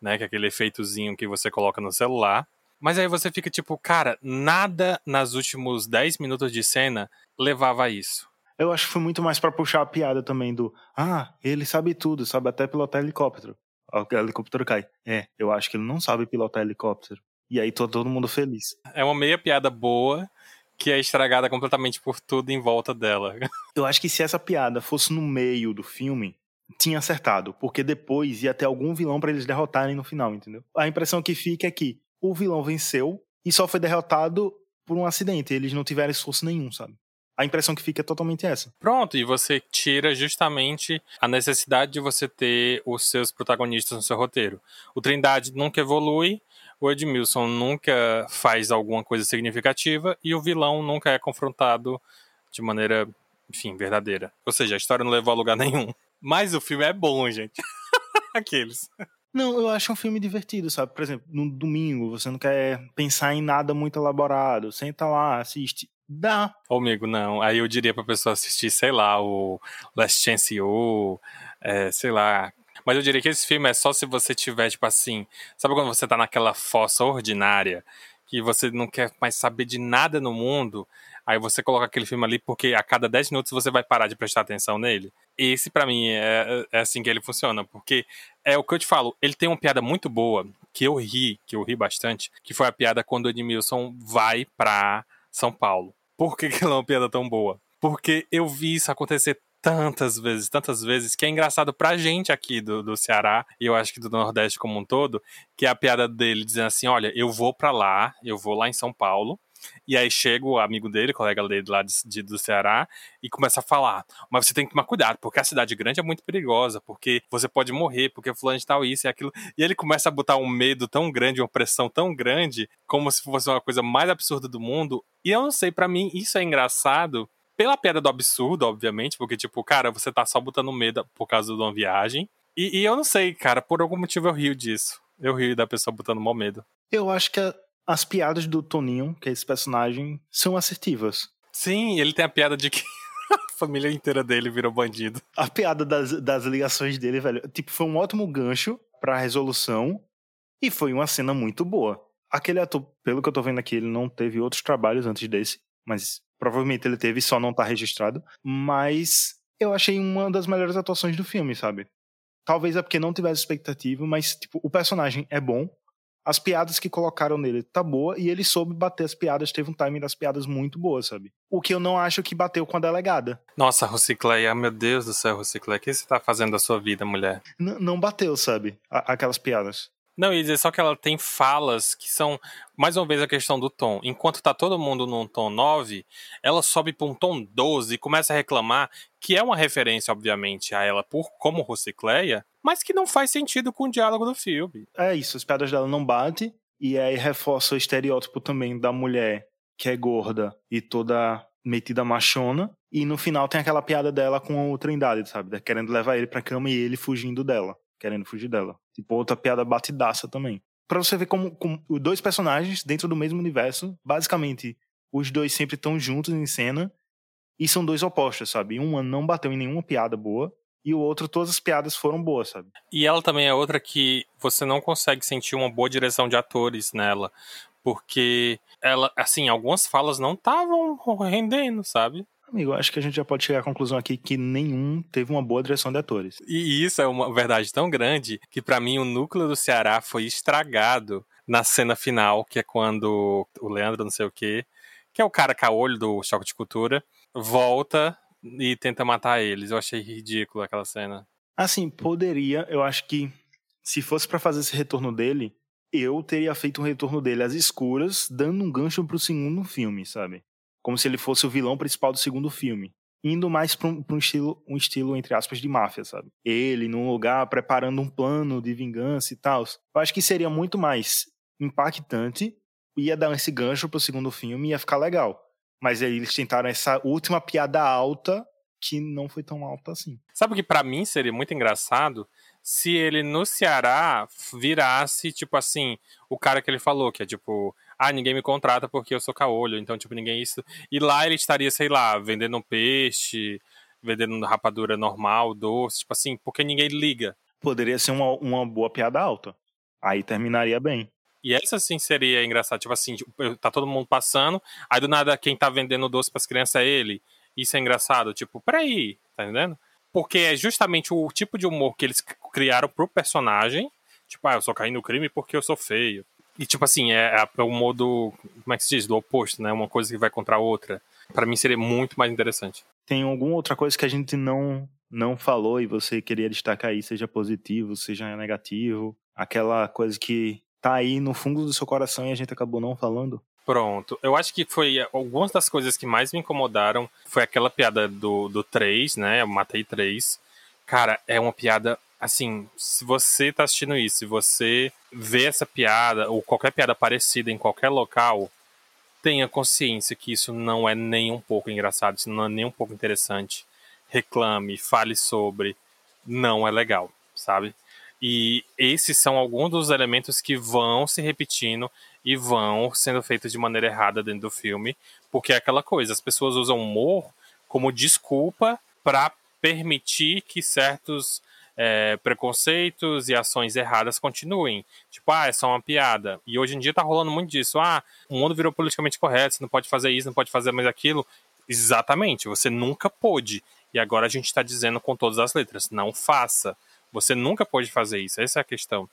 B: né, que é aquele efeitozinho que você coloca no celular. Mas aí você fica tipo, cara, nada nas últimos 10 minutos de cena levava a isso.
A: Eu acho que foi muito mais para puxar a piada também do, ah, ele sabe tudo, sabe até pilotar helicóptero o helicóptero cai. É, eu acho que ele não sabe pilotar helicóptero. E aí tô todo mundo feliz.
B: É uma meia piada boa que é estragada completamente por tudo em volta dela.
A: Eu acho que se essa piada fosse no meio do filme, tinha acertado, porque depois ia ter algum vilão para eles derrotarem no final, entendeu? A impressão que fica é que o vilão venceu e só foi derrotado por um acidente, eles não tiveram esforço nenhum, sabe? A impressão que fica é totalmente essa.
B: Pronto, e você tira justamente a necessidade de você ter os seus protagonistas no seu roteiro. O Trindade nunca evolui, o Edmilson nunca faz alguma coisa significativa e o vilão nunca é confrontado de maneira, enfim, verdadeira. Ou seja, a história não levou a lugar nenhum. Mas o filme é bom, gente. Aqueles.
A: Não, eu acho um filme divertido, sabe? Por exemplo, no domingo, você não quer pensar em nada muito elaborado. Senta lá, assiste. Dá.
B: Ô, amigo, não. Aí eu diria pra pessoa assistir, sei lá, o Last Chance You, é, sei lá. Mas eu diria que esse filme é só se você tiver, tipo assim. Sabe quando você tá naquela fossa ordinária, que você não quer mais saber de nada no mundo? Aí você coloca aquele filme ali porque a cada 10 minutos você vai parar de prestar atenção nele. Esse, para mim, é, é assim que ele funciona. Porque é o que eu te falo, ele tem uma piada muito boa, que eu ri, que eu ri bastante, que foi a piada quando o Edmilson vai pra São Paulo. Por que, que ela é uma piada tão boa? Porque eu vi isso acontecer tantas vezes, tantas vezes, que é engraçado pra gente aqui do, do Ceará, e eu acho que do Nordeste como um todo, que é a piada dele dizendo assim: olha, eu vou pra lá, eu vou lá em São Paulo, e aí chega o amigo dele, colega dele lá de, de, do Ceará, e começa a falar: Mas você tem que tomar cuidado, porque a cidade grande é muito perigosa, porque você pode morrer, porque fulano de tal isso e aquilo. E ele começa a botar um medo tão grande, uma pressão tão grande, como se fosse uma coisa mais absurda do mundo. E eu não sei, para mim isso é engraçado. Pela piada do absurdo, obviamente, porque, tipo, cara, você tá só botando medo por causa de uma viagem. E, e eu não sei, cara, por algum motivo eu rio disso. Eu rio da pessoa botando mal medo.
A: Eu acho que as piadas do Toninho, que é esse personagem, são assertivas.
B: Sim, ele tem a piada de que a família inteira dele virou bandido.
A: A piada das, das ligações dele, velho, tipo, foi um ótimo gancho pra resolução e foi uma cena muito boa. Aquele ator, pelo que eu tô vendo aqui, ele não teve outros trabalhos antes desse, mas provavelmente ele teve, só não tá registrado. Mas eu achei uma das melhores atuações do filme, sabe? Talvez é porque não tivesse expectativa, mas tipo, o personagem é bom, as piadas que colocaram nele tá boa e ele soube bater as piadas, teve um timing das piadas muito boa, sabe? O que eu não acho que bateu com a delegada.
B: Nossa, Rocicleia, meu Deus do céu, Rocicleia, o que você tá fazendo da sua vida, mulher?
A: N não bateu, sabe? A aquelas piadas.
B: Não, e dizer só que ela tem falas que são, mais uma vez, a questão do tom. Enquanto tá todo mundo num tom 9, ela sobe para um tom 12 e começa a reclamar, que é uma referência, obviamente, a ela por como Rocicleia, mas que não faz sentido com o diálogo do filme.
A: É isso, as piadas dela não batem, E aí reforça o estereótipo também da mulher que é gorda e toda metida machona. E no final tem aquela piada dela com o Trindade, sabe? Querendo levar ele pra cama e ele fugindo dela. Querendo fugir dela. Tipo, outra piada batidaça também. Pra você ver como, como dois personagens dentro do mesmo universo, basicamente, os dois sempre estão juntos em cena. E são dois opostos, sabe? Uma não bateu em nenhuma piada boa. E o outro, todas as piadas foram boas, sabe?
B: E ela também é outra que você não consegue sentir uma boa direção de atores nela porque ela, assim, algumas falas não estavam rendendo, sabe?
A: Amigo, acho que a gente já pode chegar à conclusão aqui que nenhum teve uma boa direção de atores.
B: E isso é uma verdade tão grande que para mim o núcleo do Ceará foi estragado na cena final, que é quando o Leandro não sei o quê, que é o cara caolho do Choque de Cultura, volta e tenta matar eles. Eu achei ridículo aquela cena.
A: Assim, poderia, eu acho que se fosse para fazer esse retorno dele, eu teria feito um retorno dele às escuras, dando um gancho pro segundo filme, sabe? Como se ele fosse o vilão principal do segundo filme. Indo mais pra um, um estilo, um estilo, entre aspas, de máfia, sabe? Ele num lugar preparando um plano de vingança e tal. Eu acho que seria muito mais impactante, ia dar esse gancho pro segundo filme e ia ficar legal. Mas aí eles tentaram essa última piada alta que não foi tão alta assim.
B: Sabe o que para mim seria muito engraçado? se ele no Ceará virasse, tipo assim, o cara que ele falou, que é tipo, ah, ninguém me contrata porque eu sou caolho, então, tipo, ninguém isso. E lá ele estaria, sei lá, vendendo um peixe, vendendo rapadura normal, doce, tipo assim, porque ninguém liga.
A: Poderia ser uma, uma boa piada alta. Aí terminaria bem.
B: E essa sim seria engraçado, tipo assim, tipo, tá todo mundo passando, aí do nada quem tá vendendo doce pras crianças é ele. Isso é engraçado, tipo, peraí, tá entendendo? porque é justamente o tipo de humor que eles criaram pro personagem. Tipo, ah, eu só caí no crime porque eu sou feio. E, tipo assim, é, é o modo, como é que se diz? Do oposto, né? Uma coisa que vai contra a outra. para mim seria muito mais interessante.
A: Tem alguma outra coisa que a gente não, não falou e você queria destacar aí, seja positivo, seja negativo? Aquela coisa que tá aí no fundo do seu coração e a gente acabou não falando?
B: Pronto. Eu acho que foi algumas das coisas que mais me incomodaram foi aquela piada do, do 3, né? Eu matei 3. Cara, é uma piada assim, se você tá assistindo isso, se você vê essa piada ou qualquer piada parecida em qualquer local, tenha consciência que isso não é nem um pouco engraçado, isso não é nem um pouco interessante. Reclame, fale sobre, não é legal, sabe? E esses são alguns dos elementos que vão se repetindo e vão sendo feitos de maneira errada dentro do filme, porque é aquela coisa, as pessoas usam humor como desculpa para permitir que certos é, preconceitos e ações erradas continuem. Tipo, ah, é só uma piada. E hoje em dia tá rolando muito disso. Ah, o mundo virou politicamente correto, você não pode fazer isso, não pode fazer mais aquilo. Exatamente, você nunca pôde. E agora a gente está dizendo com todas as letras, não faça. Você nunca pode fazer isso, essa é a questão.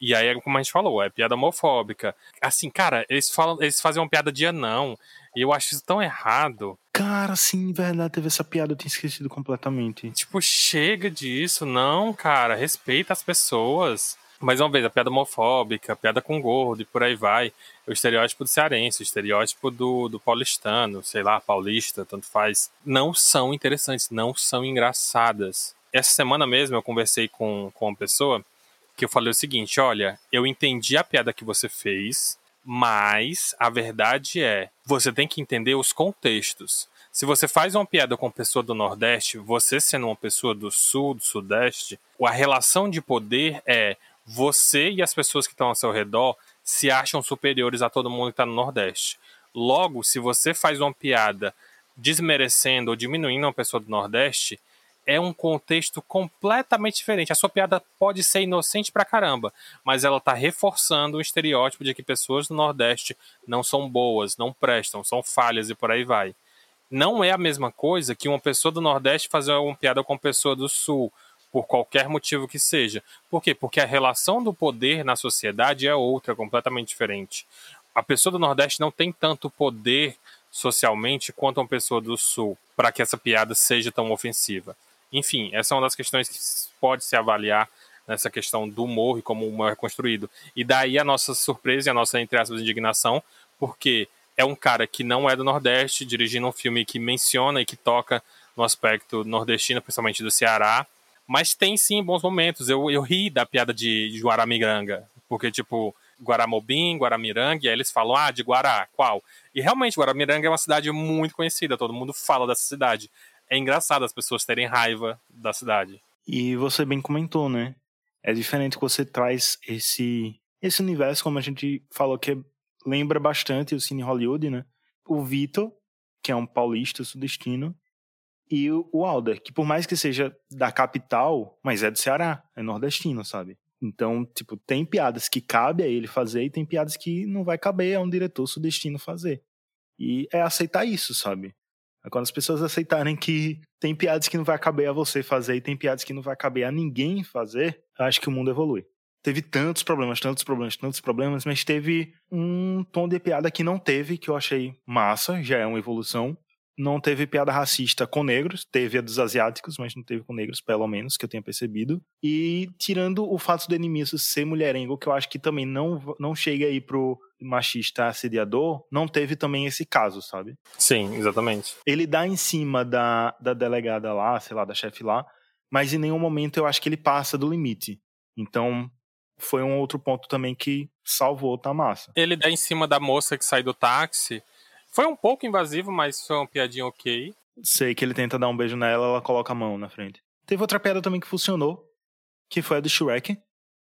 B: E aí, como a gente falou, é piada homofóbica. Assim, cara, eles falam, eles fazem uma piada de anão. E eu acho isso tão errado.
A: Cara, sim, verdade, teve essa piada, eu tinha esquecido completamente.
B: Tipo, chega disso, não, cara, respeita as pessoas. Mais uma vez, a piada homofóbica, a piada com gordo e por aí vai. O estereótipo do cearense, o estereótipo do, do paulistano, sei lá, paulista, tanto faz. Não são interessantes, não são engraçadas. Essa semana mesmo eu conversei com, com uma pessoa que eu falei o seguinte: olha, eu entendi a piada que você fez, mas a verdade é, você tem que entender os contextos. Se você faz uma piada com uma pessoa do Nordeste, você sendo uma pessoa do Sul, do Sudeste, a relação de poder é você e as pessoas que estão ao seu redor se acham superiores a todo mundo que está no Nordeste. Logo, se você faz uma piada desmerecendo ou diminuindo uma pessoa do Nordeste, é um contexto completamente diferente. A sua piada pode ser inocente pra caramba, mas ela tá reforçando o estereótipo de que pessoas do Nordeste não são boas, não prestam, são falhas e por aí vai. Não é a mesma coisa que uma pessoa do Nordeste fazer uma piada com uma pessoa do Sul, por qualquer motivo que seja. Por quê? Porque a relação do poder na sociedade é outra, completamente diferente. A pessoa do Nordeste não tem tanto poder socialmente quanto uma pessoa do Sul para que essa piada seja tão ofensiva. Enfim, essa é uma das questões que pode se avaliar nessa questão do humor e como o humor é construído. E daí a nossa surpresa e a nossa, entre aspas, indignação, porque é um cara que não é do Nordeste, dirigindo um filme que menciona e que toca no aspecto nordestino, principalmente do Ceará, mas tem sim bons momentos. Eu, eu ri da piada de, de Guaramiranga, porque, tipo, Guaramobim, Guaramiranga, e aí eles falam, ah, de Guará, qual? E realmente, Guaramiranga é uma cidade muito conhecida, todo mundo fala dessa cidade. É engraçado as pessoas terem raiva da cidade.
A: E você bem comentou, né? É diferente que você traz esse, esse universo, como a gente falou, que lembra bastante o Cine Hollywood, né? O Vitor, que é um paulista sudestino, e o Alder, que por mais que seja da capital, mas é do Ceará, é nordestino, sabe? Então, tipo, tem piadas que cabe a ele fazer e tem piadas que não vai caber a um diretor sudestino fazer. E é aceitar isso, sabe? É quando as pessoas aceitarem que tem piadas que não vai caber a você fazer e tem piadas que não vai caber a ninguém fazer, acho que o mundo evolui. Teve tantos problemas, tantos problemas, tantos problemas, mas teve um tom de piada que não teve, que eu achei massa, já é uma evolução não teve piada racista com negros, teve a dos asiáticos, mas não teve com negros, pelo menos, que eu tenha percebido. E tirando o fato do inimigo ser mulherengo, que eu acho que também não, não chega aí pro machista assediador, não teve também esse caso, sabe?
B: Sim, exatamente.
A: Ele dá em cima da, da delegada lá, sei lá, da chefe lá, mas em nenhum momento eu acho que ele passa do limite. Então, foi um outro ponto também que salvou tá massa.
B: Ele dá em cima da moça que sai do táxi foi um pouco invasivo, mas foi uma piadinha ok.
A: Sei que ele tenta dar um beijo nela, ela coloca a mão na frente. Teve outra piada também que funcionou, que foi a do Shrek,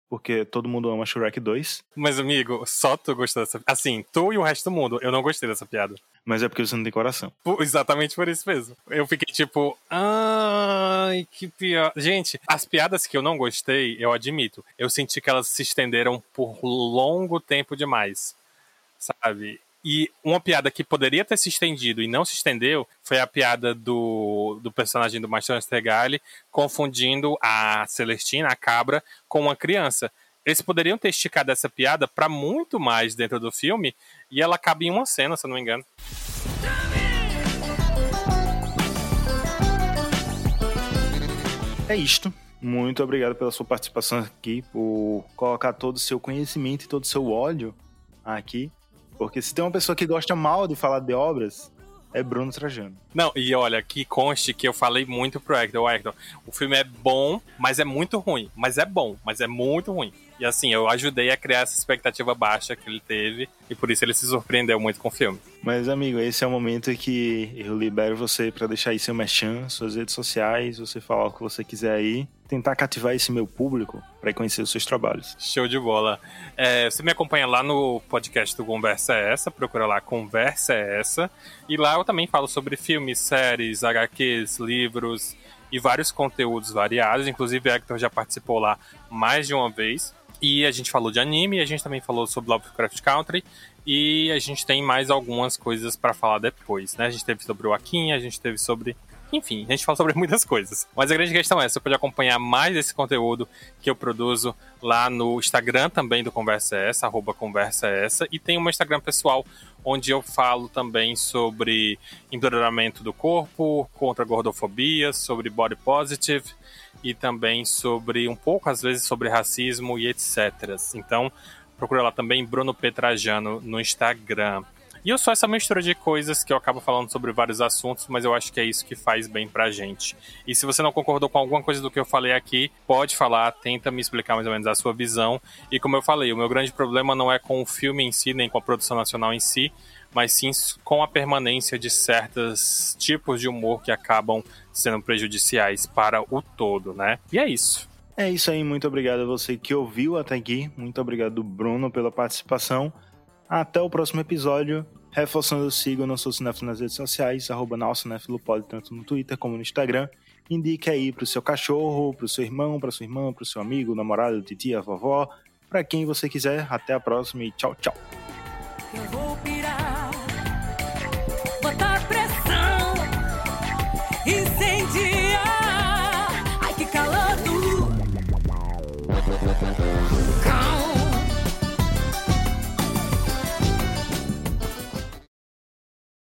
A: porque todo mundo ama Shrek 2.
B: Mas, amigo, só tu gostou dessa Assim, tu e o resto do mundo, eu não gostei dessa piada.
A: Mas é porque você não tem coração.
B: Por, exatamente por isso mesmo. Eu fiquei tipo, ai, que piada. Gente, as piadas que eu não gostei, eu admito, eu senti que elas se estenderam por longo tempo demais. Sabe? E uma piada que poderia ter se estendido e não se estendeu foi a piada do, do personagem do Mastro Stegali confundindo a Celestina, a cabra, com uma criança. Eles poderiam ter esticado essa piada para muito mais dentro do filme e ela cabe em uma cena, se eu não me engano.
A: É isto. Muito obrigado pela sua participação aqui, por colocar todo o seu conhecimento e todo o seu ódio aqui porque se tem uma pessoa que gosta mal de falar de obras, é Bruno Trajano.
B: Não, e olha, que conste que eu falei muito pro Hector. Hector, o filme é bom, mas é muito ruim. Mas é bom, mas é muito ruim. E assim, eu ajudei a criar essa expectativa baixa que ele teve, e por isso ele se surpreendeu muito com o filme.
A: Mas, amigo, esse é o momento que eu libero você para deixar aí seu merchan, suas redes sociais, você falar o que você quiser aí, tentar cativar esse meu público para conhecer os seus trabalhos.
B: Show de bola. É, você me acompanha lá no podcast do Conversa é Essa, procura lá Conversa é Essa, e lá eu também falo sobre filmes, séries, HQs, livros e vários conteúdos variados, inclusive Hector já participou lá mais de uma vez. E a gente falou de anime, a gente também falou sobre Lovecraft Country e a gente tem mais algumas coisas para falar depois, né? A gente teve sobre o Akin, a gente teve sobre enfim, a gente fala sobre muitas coisas. Mas a grande questão é, você pode acompanhar mais esse conteúdo que eu produzo lá no Instagram também do Conversa é Essa, arroba Conversa é Essa, e tem um Instagram pessoal onde eu falo também sobre empoderamento do corpo, contra a gordofobia, sobre body positive, e também sobre um pouco, às vezes, sobre racismo e etc. Então, procura lá também Bruno Petrajano no Instagram. E eu sou essa mistura de coisas que eu acabo falando sobre vários assuntos, mas eu acho que é isso que faz bem pra gente. E se você não concordou com alguma coisa do que eu falei aqui, pode falar, tenta me explicar mais ou menos a sua visão. E como eu falei, o meu grande problema não é com o filme em si, nem com a produção nacional em si, mas sim com a permanência de certos tipos de humor que acabam sendo prejudiciais para o todo, né? E é isso.
A: É isso aí, muito obrigado a você que ouviu até aqui. Muito obrigado, Bruno, pela participação. Até o próximo episódio. Reforçando, sigam o nosso Cinéfilo nas redes sociais, arroba pode, tanto no Twitter como no Instagram. Indique aí pro seu cachorro, pro seu irmão, pra sua irmã, pro seu amigo, namorado, titia, vovó, para quem você quiser. Até a próxima e tchau, tchau.